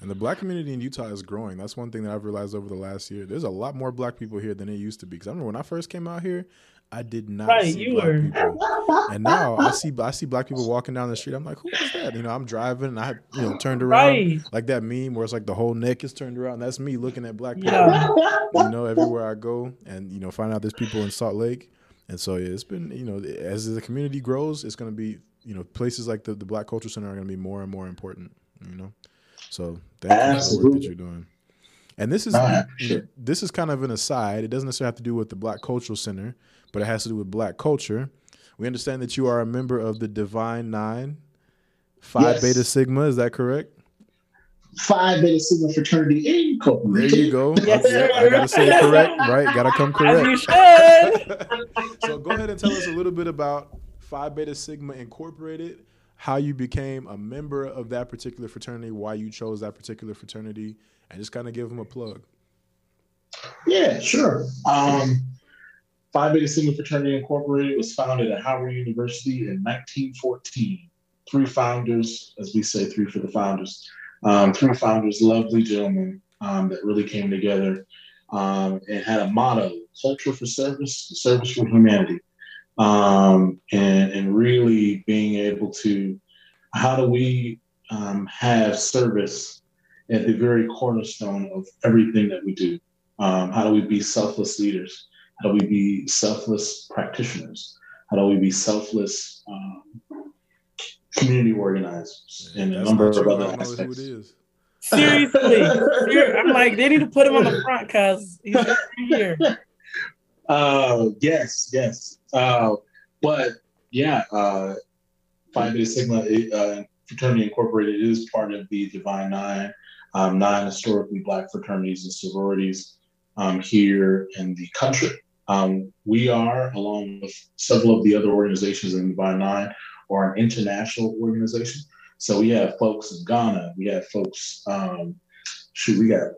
And the black community in Utah is growing. That's one thing that I've realized over the last year. There's a lot more black people here than it used to be. Because I remember when I first came out here, I did not right, see black were. people. And now I see I see black people walking down the street. I'm like, who is that? You know, I'm driving and I you know turned around right. like that meme where it's like the whole neck is turned around. That's me looking at black people. Yeah. You know, everywhere I go and you know find out there's people in Salt Lake. And so yeah, it's been you know as the community grows, it's going to be you know places like the the Black Culture Center are going to be more and more important. You know. So thank Absolutely. you for the work that you're doing. And this is this is kind of an aside. It doesn't necessarily have to do with the Black Cultural Center, but it has to do with Black culture. We understand that you are a member of the Divine Nine, Phi yes. Beta Sigma. Is that correct? Phi Beta Sigma Fraternity Incorporated. There you go. Yes, I gotta say it correct, right? Gotta come correct. so go ahead and tell us a little bit about Phi Beta Sigma Incorporated how you became a member of that particular fraternity, why you chose that particular fraternity, and just kind of give them a plug. Yeah, sure. Um, Phi Beta Sigma Fraternity Incorporated was founded at Howard University in 1914. Three founders, as we say, three for the founders. Um, three founders, lovely gentlemen um, that really came together um, and had a motto: culture for service, service for humanity um, and, and really being able to how do we um, have service at the very cornerstone of everything that we do? Um, how do we be selfless leaders? How do we be selfless practitioners? How do we be selfless um, community organizers and a number of other aspects? Seriously, I'm like, they need to put him on the front because he's here. Uh, yes, yes. Uh, but yeah, uh, Phi Beta Sigma uh, Fraternity Incorporated is part of the Divine Nine, um, nine historically Black fraternities and sororities um, here in the country. Um, we are, along with several of the other organizations in the Divine Nine, are an international organization. So we have folks in Ghana, we have folks, um, shoot, we got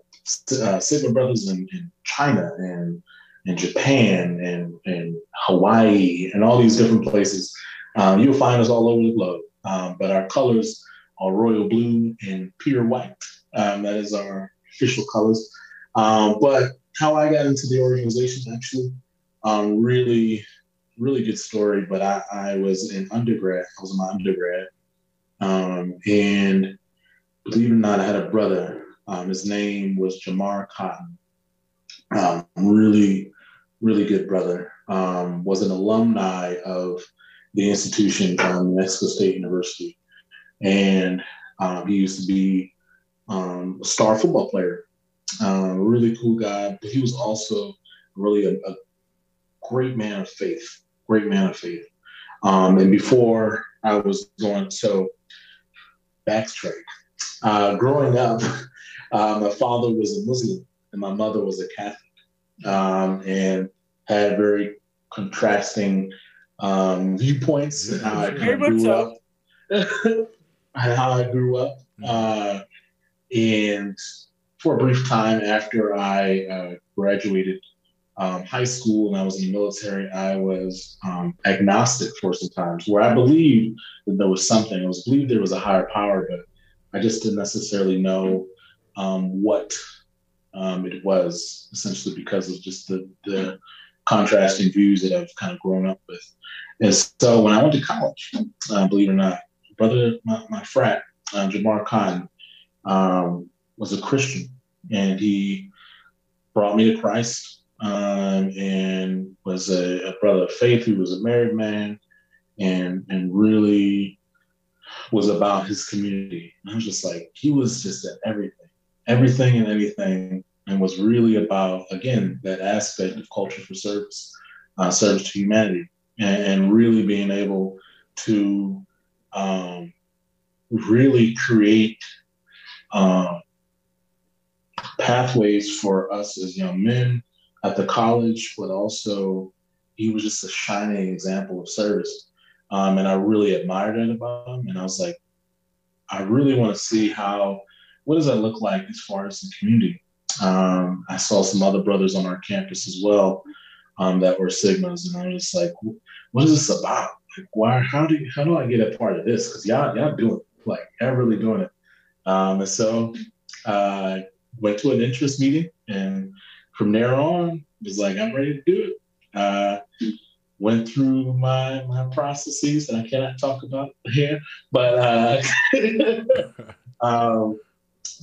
uh, Sigma Brothers in, in China and and Japan and, and Hawaii and all these different places. Um, you'll find us all over the globe. Um, but our colors are royal blue and pure white. Um, that is our official colors. Um, but how I got into the organization actually, um, really, really good story. But I, I, was in undergrad. I was in my undergrad. Um, and believe it or not, I had a brother. his name was Jamar Cotton. Um, really really good brother, um, was an alumni of the institution, um, Mexico State University. And um, he used to be um, a star football player, um, really cool guy. But he was also really a, a great man of faith, great man of faith. Um, and before I was going, so backtrack. Uh, growing up, uh, my father was a Muslim and my mother was a Catholic um, and had very contrasting um, viewpoints and how I grew up. how I grew up. Uh, and for a brief time after I uh, graduated um, high school and I was in the military, I was um, agnostic for some times, where I believed that there was something. I was believed there was a higher power, but I just didn't necessarily know um, what um, it was essentially because of just the, the contrasting views that I've kind of grown up with. And so when I went to college, uh, believe it or not, brother, my, my frat, uh, Jamar Cotton, um, was a Christian, and he brought me to Christ um, and was a, a, brother of faith. He was a married man, and and really was about his community. And I was just like, he was just at everything, everything and anything, and was really about again that aspect of culture for service, uh, service to humanity, and, and really being able to um, really create uh, pathways for us as young men at the college, but also he was just a shining example of service. Um, and I really admired it about him. And I was like, I really want to see how, what does that look like as far as the community? Um, I saw some other brothers on our campus as well um, that were Sigmas. And I was just like, what is this about? Like, why, how do, you, how do I get a part of this? Cause y'all, y'all doing. Like, y'all really doing it. Um, and so uh, went to an interest meeting, and from there on, was like, I'm ready to do it. Uh, went through my my processes that I cannot talk about here, but uh, um,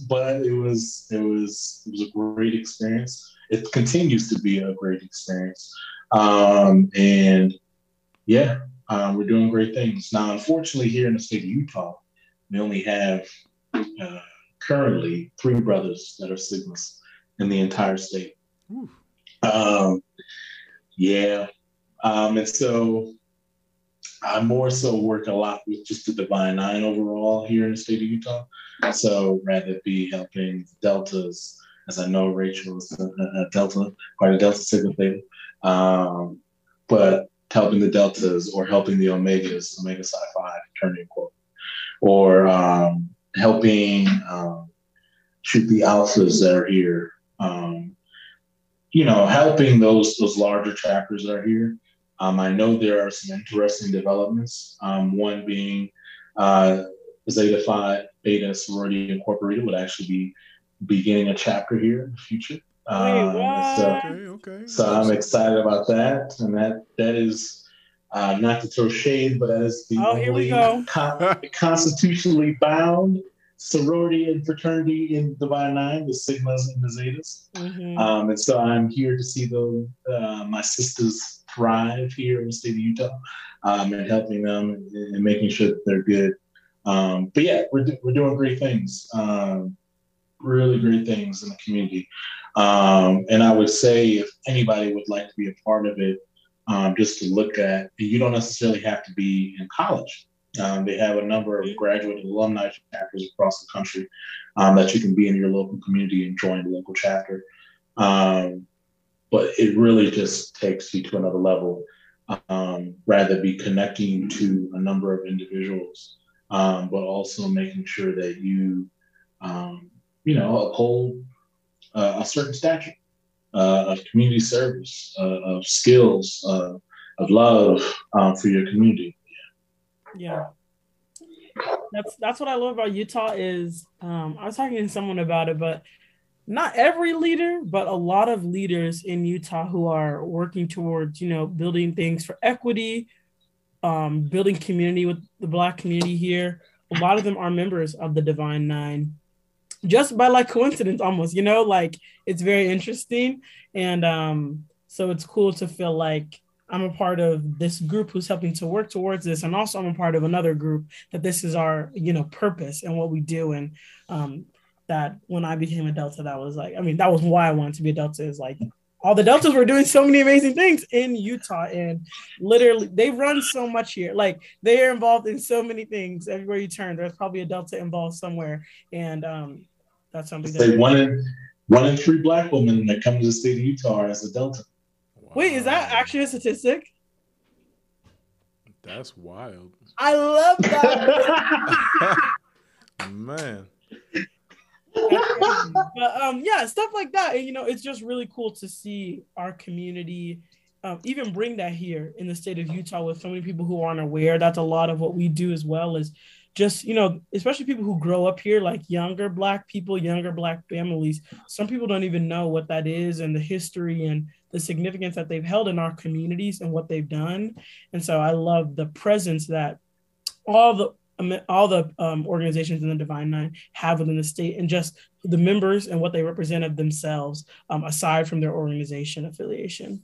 but it was it was it was a great experience. It continues to be a great experience, um, and yeah, um, we're doing great things now. Unfortunately, here in the state of Utah, we only have uh, currently three brothers that are Sigmas in the entire state. Um, yeah. Um, and so I more so work a lot with just the Divine Nine overall here in the state of Utah. So rather be helping deltas, as I know Rachel is a, a delta, quite a delta theta, um, but helping the deltas or helping the omegas, omega psi Phi turning quote, or um, helping um, shoot the alphas that are here. Um, you know, helping those those larger chapters that are here. Um, I know there are some interesting developments. Um, one being uh, Zeta Phi Beta Sorority Incorporated would actually be beginning a chapter here in the future. Um, so, okay, okay. so I'm excited about that, and that that is uh, not to throw shade, but that is the oh, only con- constitutionally bound sorority and fraternity in Divine Nine, the Sigmas and the Zetas. Mm-hmm. Um, and so I'm here to see the, uh, my sisters thrive here in the state of Utah um, and helping them and, making sure that they're good. Um, but yeah, we're, we're doing great things, um, really great things in the community. Um, and I would say if anybody would like to be a part of it, um, just to look at, you don't necessarily have to be in college. Um, they have a number of graduate alumni chapters across the country that you can be in your local community and join the local chapter. Um, but it really just takes you to another level. Um, rather be connecting to a number of individuals, um, but also making sure that you, um, you know, uphold uh, a certain stature uh, of community service, uh, of skills, uh, of love um, for your community. Yeah. That's that's what I love about Utah is um, I was talking to someone about it, but not every leader, but a lot of leaders in Utah who are working towards, you know, building things for equity, um, building community with the black community here. A lot of them are members of the Divine Nine, just by like coincidence, almost. You know, like it's very interesting, and um, so it's cool to feel like I'm a part of this group who's helping to work towards this, and also I'm a part of another group that this is our you know purpose and what we do, and um, that when I became a Delta, that was like I mean that was why I wanted to be a Delta is like all the deltas were doing so many amazing things in Utah and literally they run so much here. Like they are involved in so many things everywhere you turn. There's probably a delta involved somewhere. And um, that's something that one in one in three black women that come to the state of Utah as a delta. Wait, is that actually a statistic? That's wild. I love that. Man. But um, yeah, stuff like that. And, you know, it's just really cool to see our community um, even bring that here in the state of Utah with so many people who aren't aware. That's a lot of what we do as well is just you know especially people who grow up here like younger black people younger black families some people don't even know what that is and the history and the significance that they've held in our communities and what they've done. And so I love the presence that all the all the um, organizations in the Divine Nine have within the state, and just the members and what they represent of themselves, um, aside from their organization affiliation.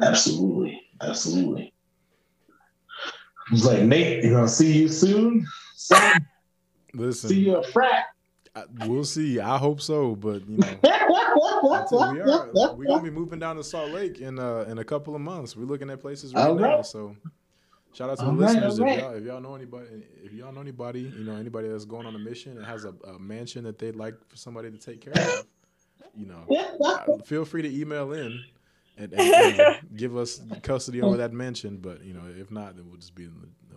Absolutely, absolutely. It's like Nate, you gonna see you soon. Son. Listen, see you at frat. I, we'll see. I hope so, but you know, we are. We're gonna be moving down to Salt Lake in uh, in a couple of months. We're looking at places right, now. So, shout out to all the right, listeners. Right. If, y'all, if y'all know anybody, if y'all know anybody, you know anybody that's going on a mission and has a, a mansion that they'd like for somebody to take care of, you know, uh, feel free to email in and, and you know, give us custody over that mansion. But you know, if not, then we'll just be in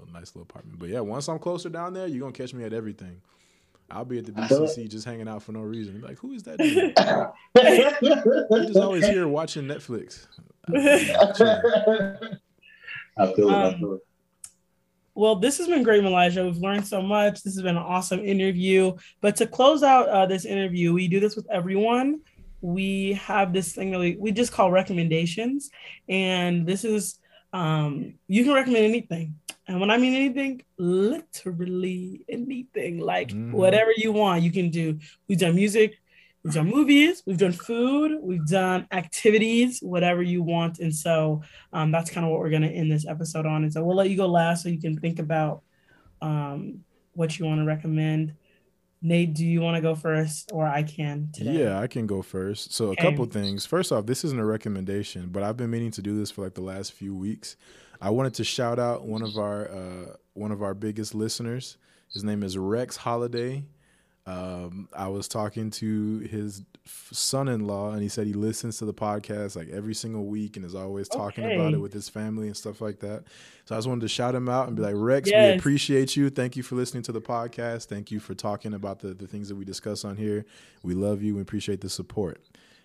a nice little apartment. But yeah, once I'm closer down there, you're gonna catch me at everything. I'll be at the BCC just hanging out for no reason. Like, who is that dude? I just always here watching Netflix. I feel it. Um, well, this has been great, Meligha. We've learned so much. This has been an awesome interview. But to close out uh, this interview, we do this with everyone. We have this thing that we, we just call recommendations. And this is, um, you can recommend anything. And when I mean anything, literally anything, like mm-hmm. whatever you want, you can do. We've done music, we've done movies, we've done food, we've done activities, whatever you want. And so um, that's kind of what we're going to end this episode on. And so we'll let you go last so you can think about um, what you want to recommend. Nate, do you want to go first or I can today? Yeah, I can go first. So, okay. a couple things. First off, this isn't a recommendation, but I've been meaning to do this for like the last few weeks. I wanted to shout out one of our uh, one of our biggest listeners. His name is Rex Holiday. Um, I was talking to his son-in-law, and he said he listens to the podcast like every single week and is always talking okay. about it with his family and stuff like that. So I just wanted to shout him out and be like, Rex, yes. we appreciate you. Thank you for listening to the podcast. Thank you for talking about the the things that we discuss on here. We love you. We appreciate the support.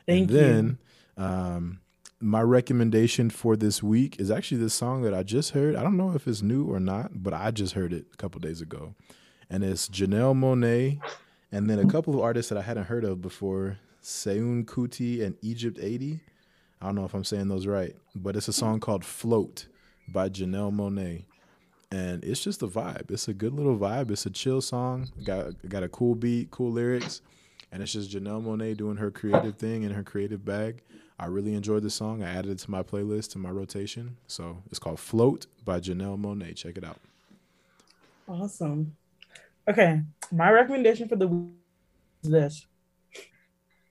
Thank and you. Then. Um, my recommendation for this week is actually this song that I just heard. I don't know if it's new or not, but I just heard it a couple days ago. And it's Janelle Monáe and then a couple of artists that I hadn't heard of before, Seun Kuti and Egypt 80. I don't know if I'm saying those right, but it's a song called Float by Janelle Monáe. And it's just a vibe. It's a good little vibe. It's a chill song. Got got a cool beat, cool lyrics, and it's just Janelle Monáe doing her creative thing in her creative bag. I really enjoyed the song. I added it to my playlist, to my rotation. So it's called Float by Janelle Monáe. Check it out. Awesome. Okay. My recommendation for the week is this.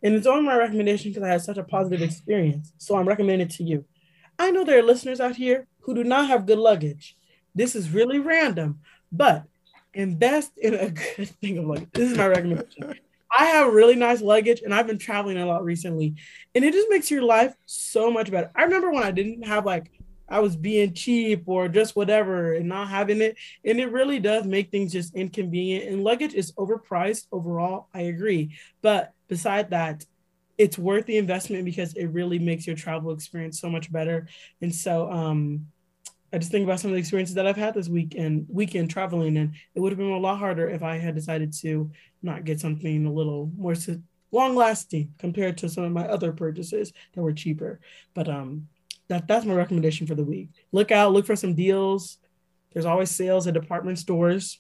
And it's only my recommendation because I had such a positive experience. So I'm recommending it to you. I know there are listeners out here who do not have good luggage. This is really random, but invest in a good thing of luggage. This is my recommendation. I have really nice luggage and I've been traveling a lot recently. And it just makes your life so much better. I remember when I didn't have like I was being cheap or just whatever and not having it. And it really does make things just inconvenient. And luggage is overpriced overall. I agree. But beside that, it's worth the investment because it really makes your travel experience so much better. And so um I just think about some of the experiences that I've had this week and weekend traveling, and it would have been a lot harder if I had decided to not get something a little more long lasting compared to some of my other purchases that were cheaper. But um, that that's my recommendation for the week. Look out, look for some deals. There's always sales at department stores,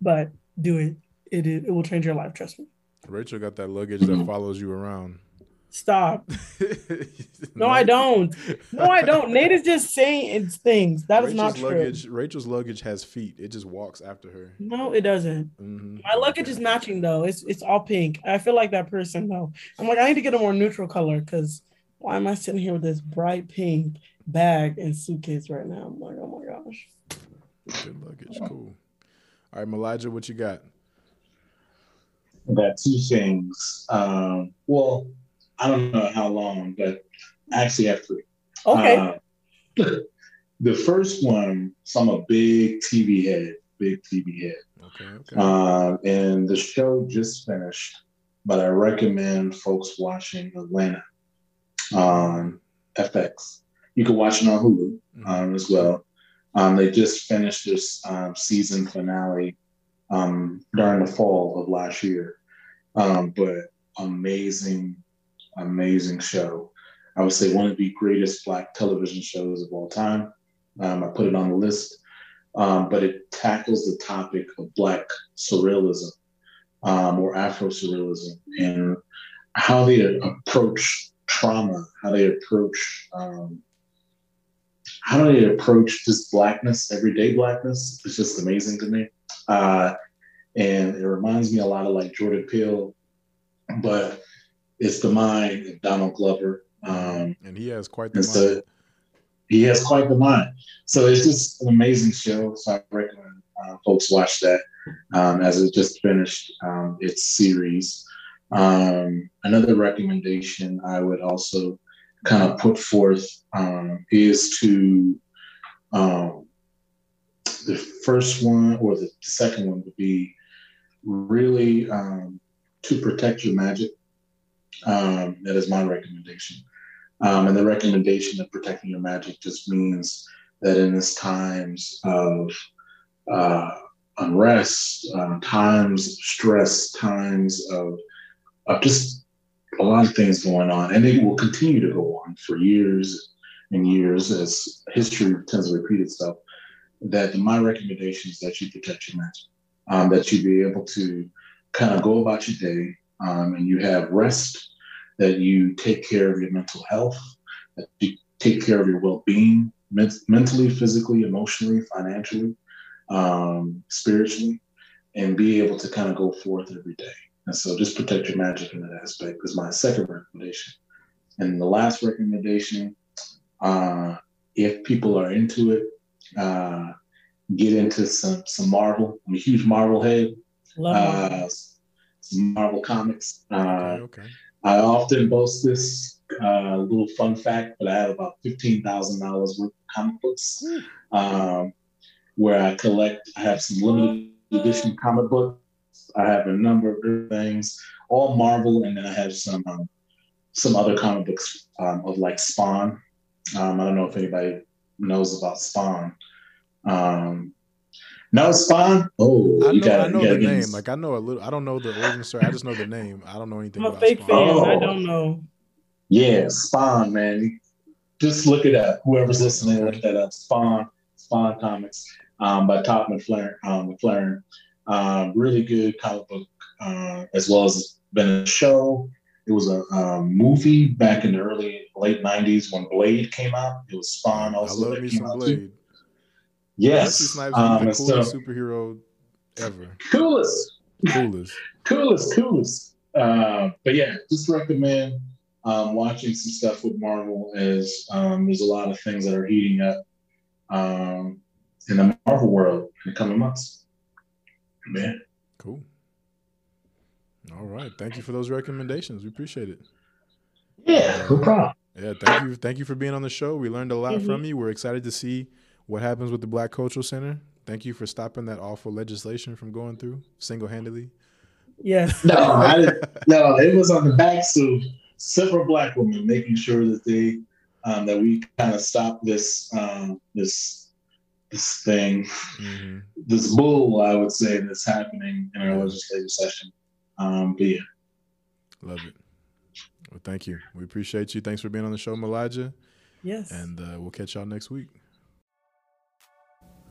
but do it. It it will change your life. Trust me. Rachel got that luggage that follows you around. Stop. no, I don't. No, I don't. Nate is just saying it's things. That Rachel's is not true. Luggage, Rachel's luggage has feet. It just walks after her. No, it doesn't. Mm-hmm. My luggage is matching though. It's it's all pink. I feel like that person though. I'm like, I need to get a more neutral color because why am I sitting here with this bright pink bag and suitcase right now? I'm like, oh my gosh. Good luggage. Cool. All right, Meligha, what you got? I got two things. Um, well, I don't know how long, but I actually have three. Okay. Uh, the first one, so I'm a big TV head, big TV head. Okay. okay. Uh, and the show just finished, but I recommend folks watching Atlanta on FX. You can watch it on Hulu mm-hmm. um, as well. Um, they just finished this um, season finale um, during the fall of last year. Um, but amazing amazing show. I would say one of the greatest Black television shows of all time. Um, I put it on the list. um, but it tackles the topic of Black surrealism um, or Afro surrealism and how they approach trauma, how they approach um, how they approach just blackness, everyday blackness. It's just amazing to me, uh, and it reminds me a lot of like Jordan Peele, but it's the mind of Donald Glover. Um, and he has quite the mind. He has quite the mind. So it's just an amazing show. So I recommend uh, folks watch that um, as it just finished um, its series. Um, another recommendation I would also kind of put forth um, is to um, the first one or the second one would be really um, to protect your magic. Um, that is my recommendation. Um, and the recommendation of protecting your magic just means that in this times of uh, unrest, uh, times of stress, times of, of just a lot of things going on, and it will continue to go on for years and years as history tends to repeat itself. That my recommendation is that you protect your mental, um, that you be able to kind of go about your day um, and you have rest, that you take care of your mental health, that you take care of your well being, mentally, physically, emotionally, financially, um, spiritually, and be able to kind of go forth every day. And so just protect your magic in that aspect is my second recommendation. And the last recommendation, uh, if people are into it, uh, get into some some Marvel. I'm a huge Marvel head. Love Uh, some Marvel comics. Uh, okay, okay. I often boast this uh, little fun fact, but I have about fifteen thousand dollars worth of comic books, um, where I collect. I have some limited edition comic books I have a number of things, all Marvel, and then I have some um, some other comic books um, of like Spawn. Um, I don't know if anybody knows about Spawn. Um, no Spawn. Oh, I know, gotta, I know the name. Like I know a little. I don't know the origin story. I just know the name. I don't know anything. I'm a fake Spawn. fan. Oh. I don't know. Yeah, Spawn, man. Just look it up. Whoever's listening, look that up. Spawn, Spawn Comics um, by Todd McFarlane. Um, McFarlane. Um, really good comic book, uh, as well as been a show. It was a um, movie back in the early late '90s when Blade came out. It was Spawn also. I love me some Blade. Too. Yes, Snipes um, the coolest so, superhero ever. Coolest, coolest, coolest, coolest. Uh, but yeah, just recommend um, watching some stuff with Marvel as um, there's a lot of things that are heating up um, in the Marvel world in the coming months. Man. Cool. All right. Thank you for those recommendations. We appreciate it. Yeah, no problem. Yeah, thank you. Thank you for being on the show. We learned a lot mm-hmm. from you. We're excited to see what happens with the Black Cultural Center. Thank you for stopping that awful legislation from going through single handedly. Yes. No, I, no, it was on the backs of several black women making sure that they um, that we kind of stop this um, this this thing, mm-hmm. this bull, I would say, that's happening in our legislative session. Um, but yeah. Love it. Well, thank you. We appreciate you. Thanks for being on the show, Meligha. Yes. And uh, we'll catch y'all next week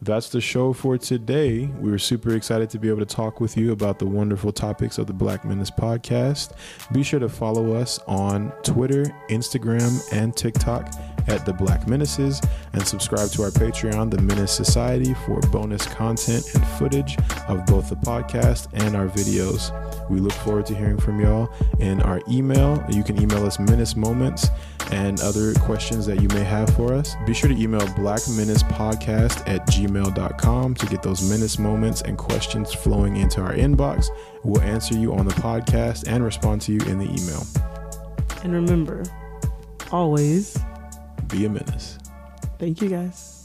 that's the show for today. We were super excited to be able to talk with you about the wonderful topics of the Black Menace podcast. Be sure to follow us on Twitter, Instagram, and TikTok at the Black Menaces and subscribe to our Patreon, the Menace Society, for bonus content and footage of both the podcast and our videos. We look forward to hearing from y'all in our email. You can email us Menace Moments and other questions that you may have for us. Be sure to email Black Menace Podcast at gmail gmail.com to get those minutes, moments, and questions flowing into our inbox. We'll answer you on the podcast and respond to you in the email. And remember, always be a menace. Thank you guys.